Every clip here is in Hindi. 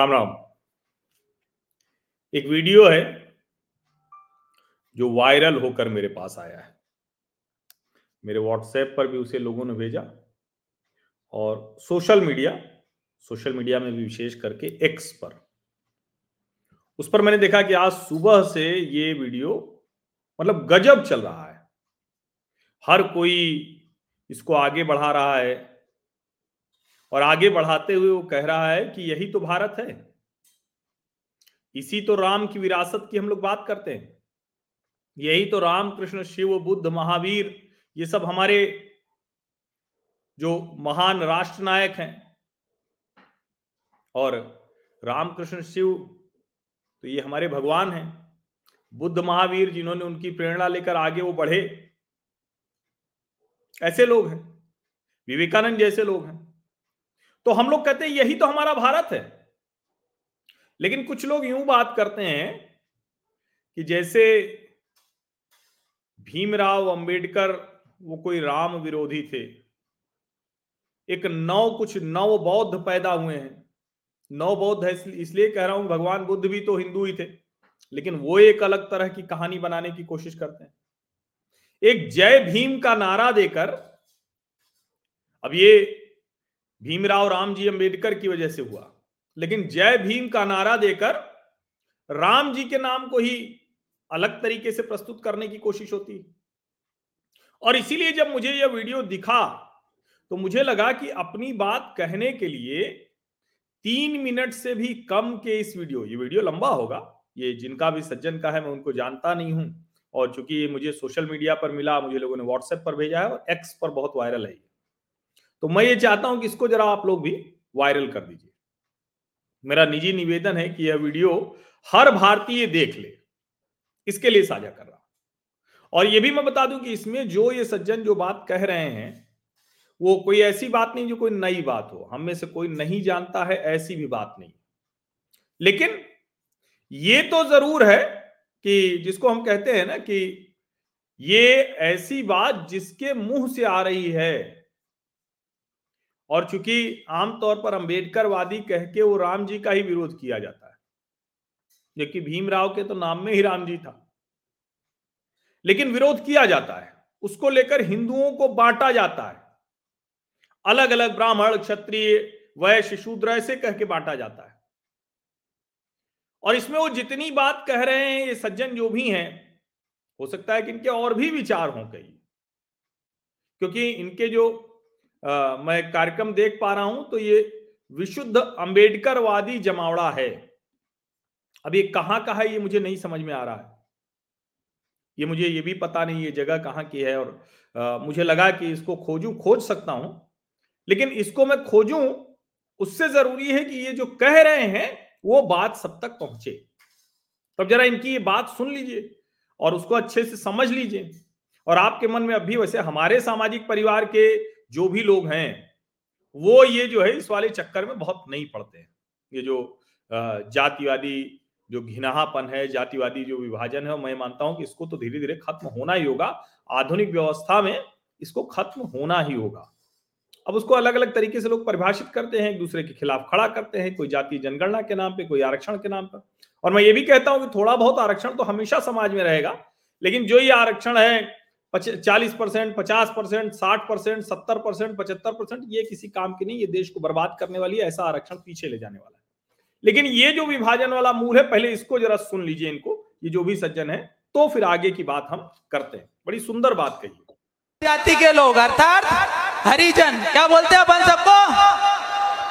राम राम। एक वीडियो है जो वायरल होकर मेरे पास आया है। मेरे व्हाट्सएप पर भी उसे लोगों ने भेजा और सोशल मीडिया सोशल मीडिया में भी विशेष करके एक्स पर। उस पर मैंने देखा कि आज सुबह से ये वीडियो मतलब गजब चल रहा है। हर कोई इसको आगे बढ़ा रहा है और आगे बढ़ाते हुए वो कह रहा है कि यही तो भारत है। इसी तो राम की विरासत की हम लोग बात करते हैं। यही तो राम कृष्ण शिव, बुद्ध, महावीर, ये सब हमारे जो महान राष्ट्र नायक हैं। और रामकृष्ण, शिव तो ये हमारे भगवान हैं। बुद्ध, महावीर जिन्होंने उनकी प्रेरणा लेकर आगे वो बढ़े। ऐसे लोग हैं। विवेकानंद जैसे लोग हैं। तो हम लोग कहते हैं, यही तो हमारा भारत है। लेकिन कुछ लोग यूँ बात करते हैं कि जैसे भीमराव अंबेडकर, वो कोई राम विरोधी थे। एक नव, कुछ नव बौद्ध पैदा हुए हैं। नव बौद्ध है इसलिए कह रहा हूँ, भगवान बुद्ध भी तो हिंदू ही थे। लेकिन वो एक अलग तरह की कहानी बनाने की कोशिश करते हैं। एक जय भीम का नारा देकर, अब ये भीमराव राम जी अंबेडकर की वजह से हुआ। लेकिन जय भीम का नारा देकर राम जी के नाम को ही अलग तरीके से प्रस्तुत करने की कोशिश होती। और इसीलिए जब मुझे यह वीडियो दिखा तो मुझे लगा कि अपनी बात कहने के लिए तीन मिनट से भी कम के इस वीडियो, ये वीडियो लंबा होगा, ये जिनका भी सज्जन का है मैं उनको जानता नहीं हूँ। और चूँकि ये मुझे सोशल मीडिया पर मिला, मुझे लोगों ने व्हाट्सएप पर भेजा है और एक्स पर बहुत वायरल है तो मैं ये चाहता हूँ कि इसको जरा आप लोग भी वायरल कर दीजिए। मेरा निजी निवेदन है कि यह वीडियो हर भारतीय देख ले। इसके लिए साझा कर रहा और यह भी मैं बता दूँ कि इसमें जो ये सज्जन जो बात कह रहे हैं, वो कोई ऐसी बात नहीं जो कोई नई बात हो। हम में से कोई नहीं जानता है, ऐसी भी बात नहीं। लेकिन ये तो ज़रूर है कि जिसको हम कहते हैं ना कि ये ऐसी बात जिसके मुँह से आ रही है और चूँकि आमतौर पर अंबेडकरवादी कह के वो राम जी का ही विरोध किया जाता है। जबकि भीमराव के तो नाम में ही राम जी था। लेकिन विरोध किया जाता है। उसको लेकर हिंदुओं को बांटा जाता है। अलग अलग ब्राह्मण, क्षत्रिय वैश्य शूद्र ऐसे कह के बांटा जाता है। और इसमें वो जितनी बात कह रहे हैं, ये सज्जन जो भी हैं, हो सकता है कि इनके और भी विचार हों कई क्योंकि इनके जो मैं कार्यक्रम देख पा रहा हूँ तो ये विशुद्ध अंबेडकरवादी जमावड़ा है। अब ये कहाँ का है ये मुझे नहीं समझ में आ रहा है। ये मुझे ये भी पता नहीं ये जगह कहाँ की है और आ, मुझे लगा कि इसको खोजू खोज सकता हूँ लेकिन इसको मैं खोजूं उससे ज़रूरी है कि ये जो कह रहे हैं वो बात सब तक पहुँचे। तब जरा इनकी ये बात सुन लीजिए और उसको अच्छे से समझ लीजिए और आपके मन में अभी वैसे हमारे सामाजिक परिवार के जो भी लोग हैं, वो ये जो है, इस वाले चक्कर में बहुत नहीं पड़ते हैं। ये जो जातिवादी जो घिनाहापन है, जातिवादी जो विभाजन है, मैं मानता हूँ कि इसको तो धीरे धीरे खत्म होना ही होगा। आधुनिक व्यवस्था में इसको खत्म होना ही होगा। अब उसको अलग अलग तरीके से लोग परिभाषित करते हैं एक दूसरे के खिलाफ खड़ा करते हैं, कोई जातीय जनगणना के नाम पे, कोई आरक्षण के नाम पर और मैं ये भी कहता हूँ कि थोड़ा बहुत आरक्षण तो हमेशा समाज में रहेगा, लेकिन जो ये आरक्षण है चालीस परसेंट, पचास परसेंट, साठ परसेंट, सत्तर परसेंट, पचहत्तर परसेंट, ये किसी काम की नहीं, ये देश को बर्बाद करने वाली है, ऐसा आरक्षण पीछे ले जाने वाला है। लेकिन ये जो विभाजन वाला मूल है, पहले इसको जरा सुन लीजिए इनको, ये जो भी सज्जन है तो फिर आगे की बात हम करते हैं। बड़ी सुंदर बात कही जाति के लोग, अर्थात हरिजन, क्या बोलते हैं अपन सबको?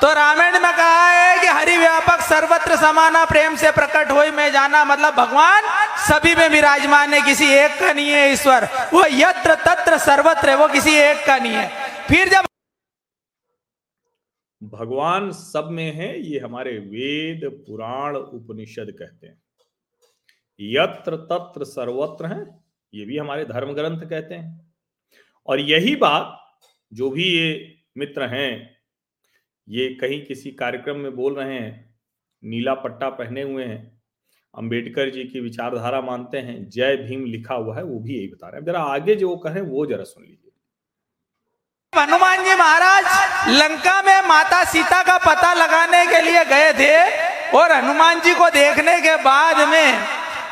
तो रामायण में कहा है कि हरि व्यापक सर्वत्र समाना प्रेम से प्रकट हो में जाना मतलब भगवान सभी में विराजमान है, किसी एक का नहीं है ईश्वर। वो यत्र तत्र सर्वत्र है, वो किसी एक का नहीं है। फिर जब भगवान सब में है, ये हमारे वेद, पुराण, उपनिषद कहते हैं। यत्र तत्र सर्वत्र है, ये भी हमारे धर्म ग्रंथ कहते हैं। और यही बात, जो भी ये मित्र हैं, ये कहीं किसी कार्यक्रम में बोल रहे हैं, नीला पट्टा पहने हुए हैं अंबेडकर जी की विचारधारा मानते हैं, जय भीम लिखा हुआ है, वो भी यही बता रहे हैं। जरा आगे जो कहें, वो जरा सुन लीजिए। हनुमान जी महाराज, लंका में माता सीता का पता लगाने के लिए गए थे और हनुमान जी को देखने के बाद में,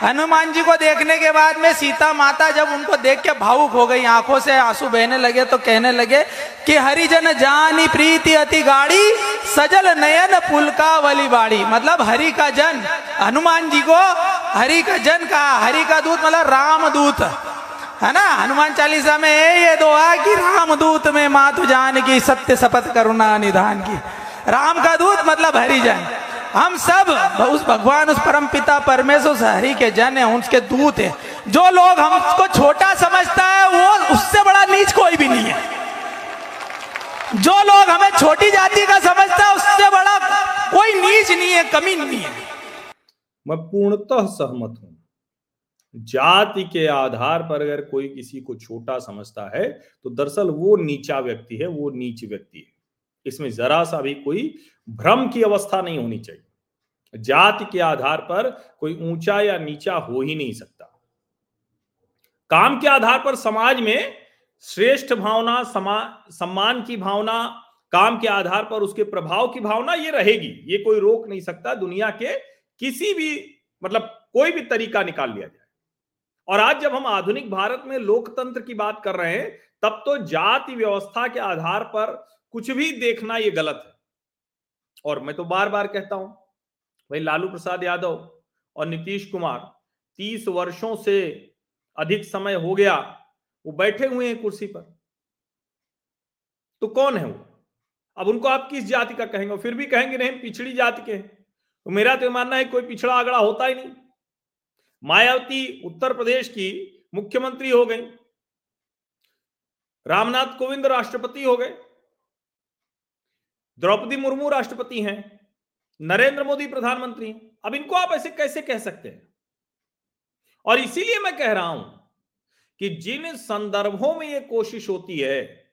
हनुमान जी को देखने के बाद में सीता माता जब उनको देख के भावुक हो गई, आँखों से आँसू बहने लगे तो कहने लगे कि हरिजन जानी प्रीति अति गाड़ी सजल नयन पुलका वली बाड़ी। मतलब हरि का जन। हनुमान जी को हरि का जन कहा। हरि का दूत मतलब राम दूत। है ना? हनुमान चालीसा में ये दुआ कि राम दूत में मातु जान की सत्य शपथ करुणा निधान की। राम का दूत मतलब हरिजन हम सब उस भगवान, उस परम पिता परमेश्वर, उस हरि के जन है, उसके दूत है। जो लोग हमको छोटा समझता है, वो उससे बड़ा नीच कोई भी नहीं है। जो लोग हमें छोटी जाति का समझता है, उससे बड़ा कोई नीच नहीं है, कमी नहीं है। मैं पूर्णतः सहमत हूँ। जाति के आधार पर अगर कोई किसी को छोटा समझता है तो दरअसल वो नीचा व्यक्ति है, वो नीच व्यक्ति है। इसमें जरा सा भी कोई भ्रम की अवस्था नहीं होनी चाहिए। जाति के आधार पर कोई ऊँचा या नीचा हो ही नहीं सकता। काम के आधार पर समाज में श्रेष्ठ भावना सम्मान की भावना, काम के आधार पर उसके प्रभाव की भावना ये रहेगी। ये कोई रोक नहीं सकता दुनिया के किसी भी मतलब कोई भी तरीका निकाल लिया जाए। और आज जब हम आधुनिक भारत में लोकतंत्र की बात कर रहे हैं, तब तो जाति व्यवस्था के आधार पर कुछ भी देखना ये गलत है। और मैं तो बार बार कहता हूँ, भाई लालू प्रसाद यादव और नीतीश कुमार, तीस वर्षों से अधिक समय हो गया वो बैठे हुए हैं कुर्सी पर। तो कौन है वो? अब उनको आप किस जाति का कहेंगे? फिर भी कहेंगे, नहीं, पिछड़ी जाति के तो मेरा तो मानना है कोई पिछड़ा आगड़ा होता ही नहीं। मायावती उत्तर प्रदेश की मुख्यमंत्री हो गई। रामनाथ कोविंद राष्ट्रपति हो गए। द्रौपदी मुर्मू राष्ट्रपति हैं। नरेंद्र मोदी प्रधानमंत्री हैं। अब इनको आप ऐसे कैसे कह सकते हैं? और इसीलिए मैं कह रहा हूँ कि जिन संदर्भों में यह कोशिश होती है,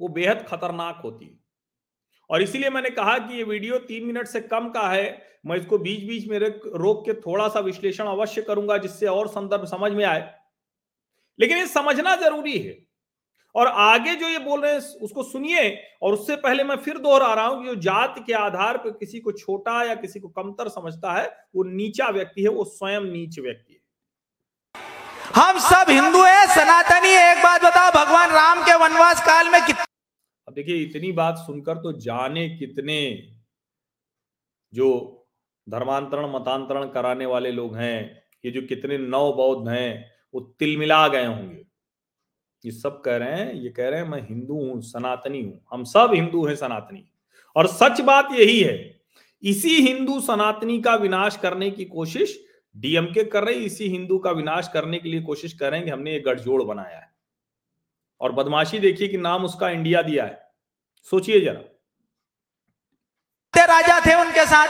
वो बेहद खतरनाक होती है। और इसीलिए मैंने कहा कि ये वीडियो तीन मिनट से कम का है, मैं इसको बीच बीच में रोक के थोड़ा सा विश्लेषण अवश्य करूँगा, जिससे और संदर्भ समझ में आए। लेकिन ये समझना ज़रूरी है। और आगे जो ये बोल रहे हैं, उसको सुनिए, और उससे पहले मैं फिर दोहरा रहा हूँ कि जो जात के आधार पर किसी को छोटा या किसी को कमतर समझता है, वो नीचा व्यक्ति है, वो स्वयं नीच व्यक्ति हम सब हिंदू है, सनातनी एक बात बताओ, भगवान राम के वनवास काल में कित... अब देखिए, इतनी बात सुनकर तो जाने कितने जो धर्मांतरण, मतांतरण कराने वाले लोग हैं, ये जो कितने नव बौद्ध हैं, वो तिलमिला गए होंगे। ये सब कह रहे हैं, ये कह रहे हैं, मैं हिंदू हूँ, सनातनी हूँ। हम सब हिंदू हैं, सनातनी। और सच बात यही है, इसी हिंदू, सनातनी का विनाश करने की कोशिश डीएमके कर रही इसी हिंदू का विनाश करने के लिए कोशिश कर रहे हैं कि हमने एक गठजोड़ बनाया है। और बदमाशी देखिए कि नाम उसका इंडिया दिया है। सोचिए जरा। राजा थे उनके साथ?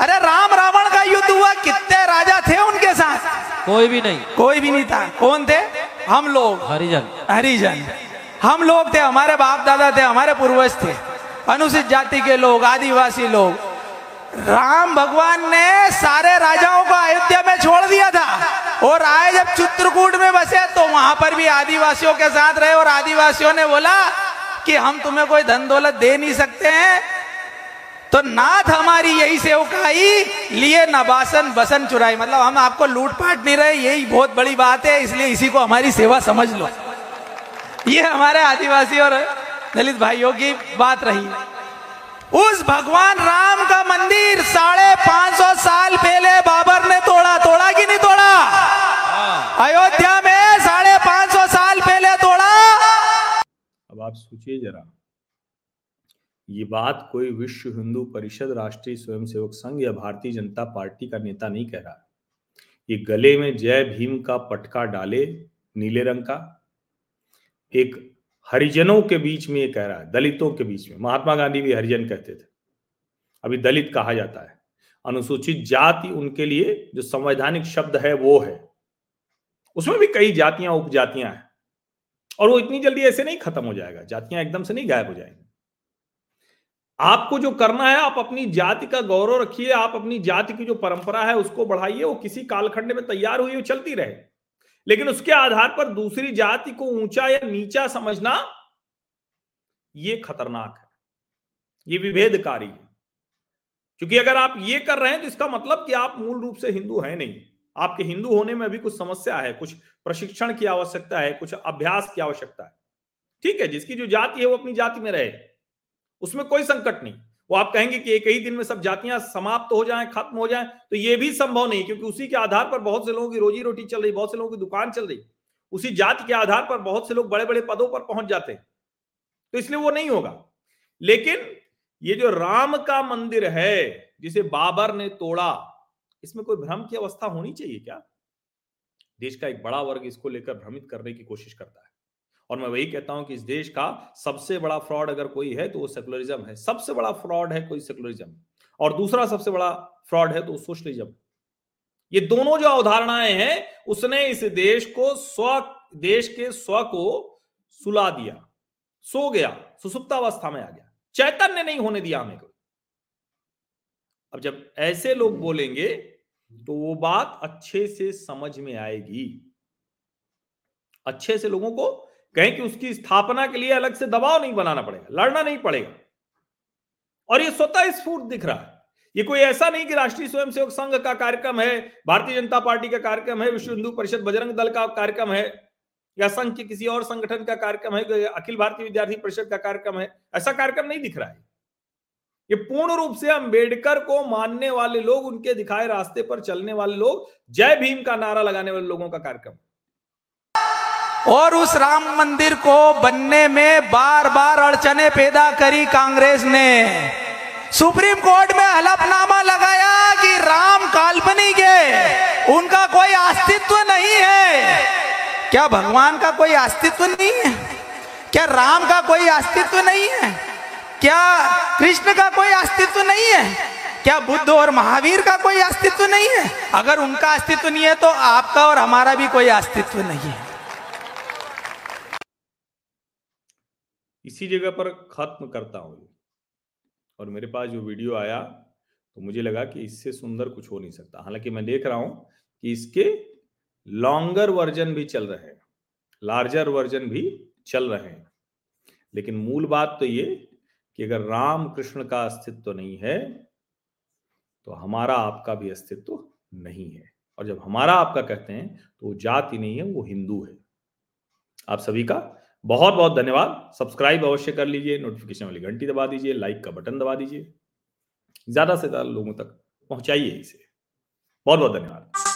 अरे राम रावण का युद्ध हुआ कितने राजा थे उनके साथ? कोई भी नहीं। कोई भी नहीं था। कौन थे? हम लोग। हरिजन। हरिजन। हम लोग थे हमारे बाप दादा थे हमारे पूर्वज थे। अनुसूचित जाति के लोग आदिवासी लोग। राम भगवान ने सारे राजाओं को अयोध्या में छोड़ दिया था। और आए जब चित्रकूट में बसे तो वहाँ पर भी आदिवासियों के साथ रहे और आदिवासियों ने बोला कि हम तुम्हें कोई धन दौलत दे नहीं सकते हैं। तो नाथ हमारी यही सेवकाई लिए नबासन बसन चुराई। मतलब हम आपको लूटपाट नहीं रहे, यही बहुत बड़ी बात है, इसलिए इसी को हमारी सेवा समझ लो। ये हमारे आदिवासी और दलित भाइयों की बात रही। उस भगवान राम का मंदिर साढ़े पाँच सौ साल पहले बाबर ने तोड़ा। तोड़ा कि नहीं तोड़ा? अयोध्या में साढ़े पाँच सौ साल पहले तोड़ा। अब आप सोचिए जरा, ये बात कोई विश्व हिंदू परिषद राष्ट्रीय स्वयंसेवक संघ या भारतीय जनता पार्टी का नेता नहीं कह रहा। ये गले में जय भीम का पटका डाले नीले रंग का। एक हरिजनों के बीच में ये कह रहा है, दलितों के बीच में। महात्मा गांधी भी हरिजन कहते थे। अभी दलित कहा जाता है। अनुसूचित जाति उनके लिए जो संवैधानिक शब्द है, वो है। उसमें भी कई जातियाँ, उपजातियाँ हैं। और वो इतनी जल्दी ऐसे नहीं खत्म हो जाएगा। जातियाँ एकदम से नहीं गायब हो जाएँगी। आपको जो करना है, आप अपनी जाति का गौरव रखिए। आप अपनी जाति की जो परंपरा है, उसको बढ़ाइए। वो किसी कालखंड में तैयार हुई, वो चलती रहे। लेकिन उसके आधार पर दूसरी जाति को ऊँचा या नीचा समझना ये खतरनाक है। ये विभेदकारी है। क्योंकि अगर आप ये कर रहे हैं तो इसका मतलब कि आप मूल रूप से हिंदू हैं नहीं। आपके हिंदू होने में भी कुछ समस्या है, कुछ प्रशिक्षण की आवश्यकता है, कुछ अभ्यास की आवश्यकता है। ठीक है, जिसकी जो जाति है वो अपनी जाति में रहे। उसमें कोई संकट नहीं। वो आप कहेंगे कि एक ही दिन में सब जातियाँ समाप्त हो जाएँ, खत्म हो जाएँ तो ये भी संभव नहीं, क्योंकि उसी के आधार पर बहुत से लोगों की रोजी रोटी चल रही, बहुत से लोगों की दुकान चल रही, उसी जाति के आधार पर बहुत से लोग बड़े बड़े पदों पर पहुँच जाते हैं तो इसलिए वो नहीं होगा। लेकिन ये जो राम का मंदिर है, जिसे बाबर ने तोड़ा, इसमें कोई भ्रम की अवस्था होनी चाहिए क्या? देश का एक बड़ा वर्ग इसको लेकर भ्रमित करने की कोशिश करता है। और मैं वही कहता हूँ कि इस देश का सबसे बड़ा फ्रॉड अगर कोई है तो वो सेकुलरिज्म है। सबसे बड़ा फ्रॉड है कोई सेकुलरिज्म और दूसरा सबसे बड़ा फ्रॉड है तो सोशलिज्म ये दोनों जो अवधारणाएँ हैं, उसने इस देश को स्व, देश के स्व को सुला दिया। सो गया सुसुप्तावस्था में आ गया। चैतन्य नहीं होने दिया हमें को अब जब ऐसे लोग बोलेंगे तो वो बात अच्छे से समझ में आएगी। अच्छे से लोगों को कहें कि उसकी स्थापना के लिए अलग से दबाव नहीं बनाना पड़ेगा, लड़ना नहीं पड़ेगा। और ये स्वतः स्फूर्त दिख रहा है। ये कोई ऐसा नहीं कि राष्ट्रीय स्वयंसेवक संघ का कार्यक्रम है, भारतीय जनता पार्टी का कार्यक्रम है, विश्व हिंदू परिषद बजरंग दल का कार्यक्रम है, या संघ के किसी और संगठन का कार्यक्रम है अखिल भारतीय विद्यार्थी परिषद का कार्यक्रम है, ऐसा कार्यक्रम नहीं दिख रहा है। ये पूर्ण रूप से अंबेडकर को मानने वाले लोग, उनके दिखाए रास्ते पर चलने वाले लोग, जय भीम का नारा लगाने वाले लोगों का कार्यक्रम और उस राम मंदिर को बनने में बार बार अड़चने पैदा करी कांग्रेस ने। सुप्रीम कोर्ट में हलफनामा लगाया कि राम काल्पनिक है, उनका कोई अस्तित्व नहीं है। क्या भगवान का कोई अस्तित्व नहीं है? क्या राम का कोई अस्तित्व नहीं है? क्या कृष्ण का कोई अस्तित्व नहीं है? क्या बुद्ध और महावीर का कोई अस्तित्व नहीं है? अगर उनका अस्तित्व नहीं है तो आपका और हमारा भी कोई अस्तित्व नहीं है। इसी जगह पर खत्म करता हूँ। और मेरे पास जो वीडियो आया तो मुझे लगा कि इससे सुंदर कुछ हो नहीं सकता। हालाँकि मैं देख रहा हूँ कि इसके लॉन्गर वर्जन भी चल रहे हैं। लार्जर वर्जन भी चल रहे हैं। लेकिन मूल बात तो ये कि अगर राम कृष्ण का अस्तित्व नहीं है तो हमारा आपका भी अस्तित्व नहीं है। और जब हमारा आपका कहते हैं तो वो जाति नहीं है, वो हिंदू है। आप सभी का बहुत बहुत धन्यवाद। सब्सक्राइब अवश्य कर लीजिए नोटिफिकेशन वाली घंटी दबा दीजिए लाइक का बटन दबा दीजिए। ज़्यादा से ज़्यादा लोगों तक पहुंचाइए इसे। बहुत बहुत धन्यवाद।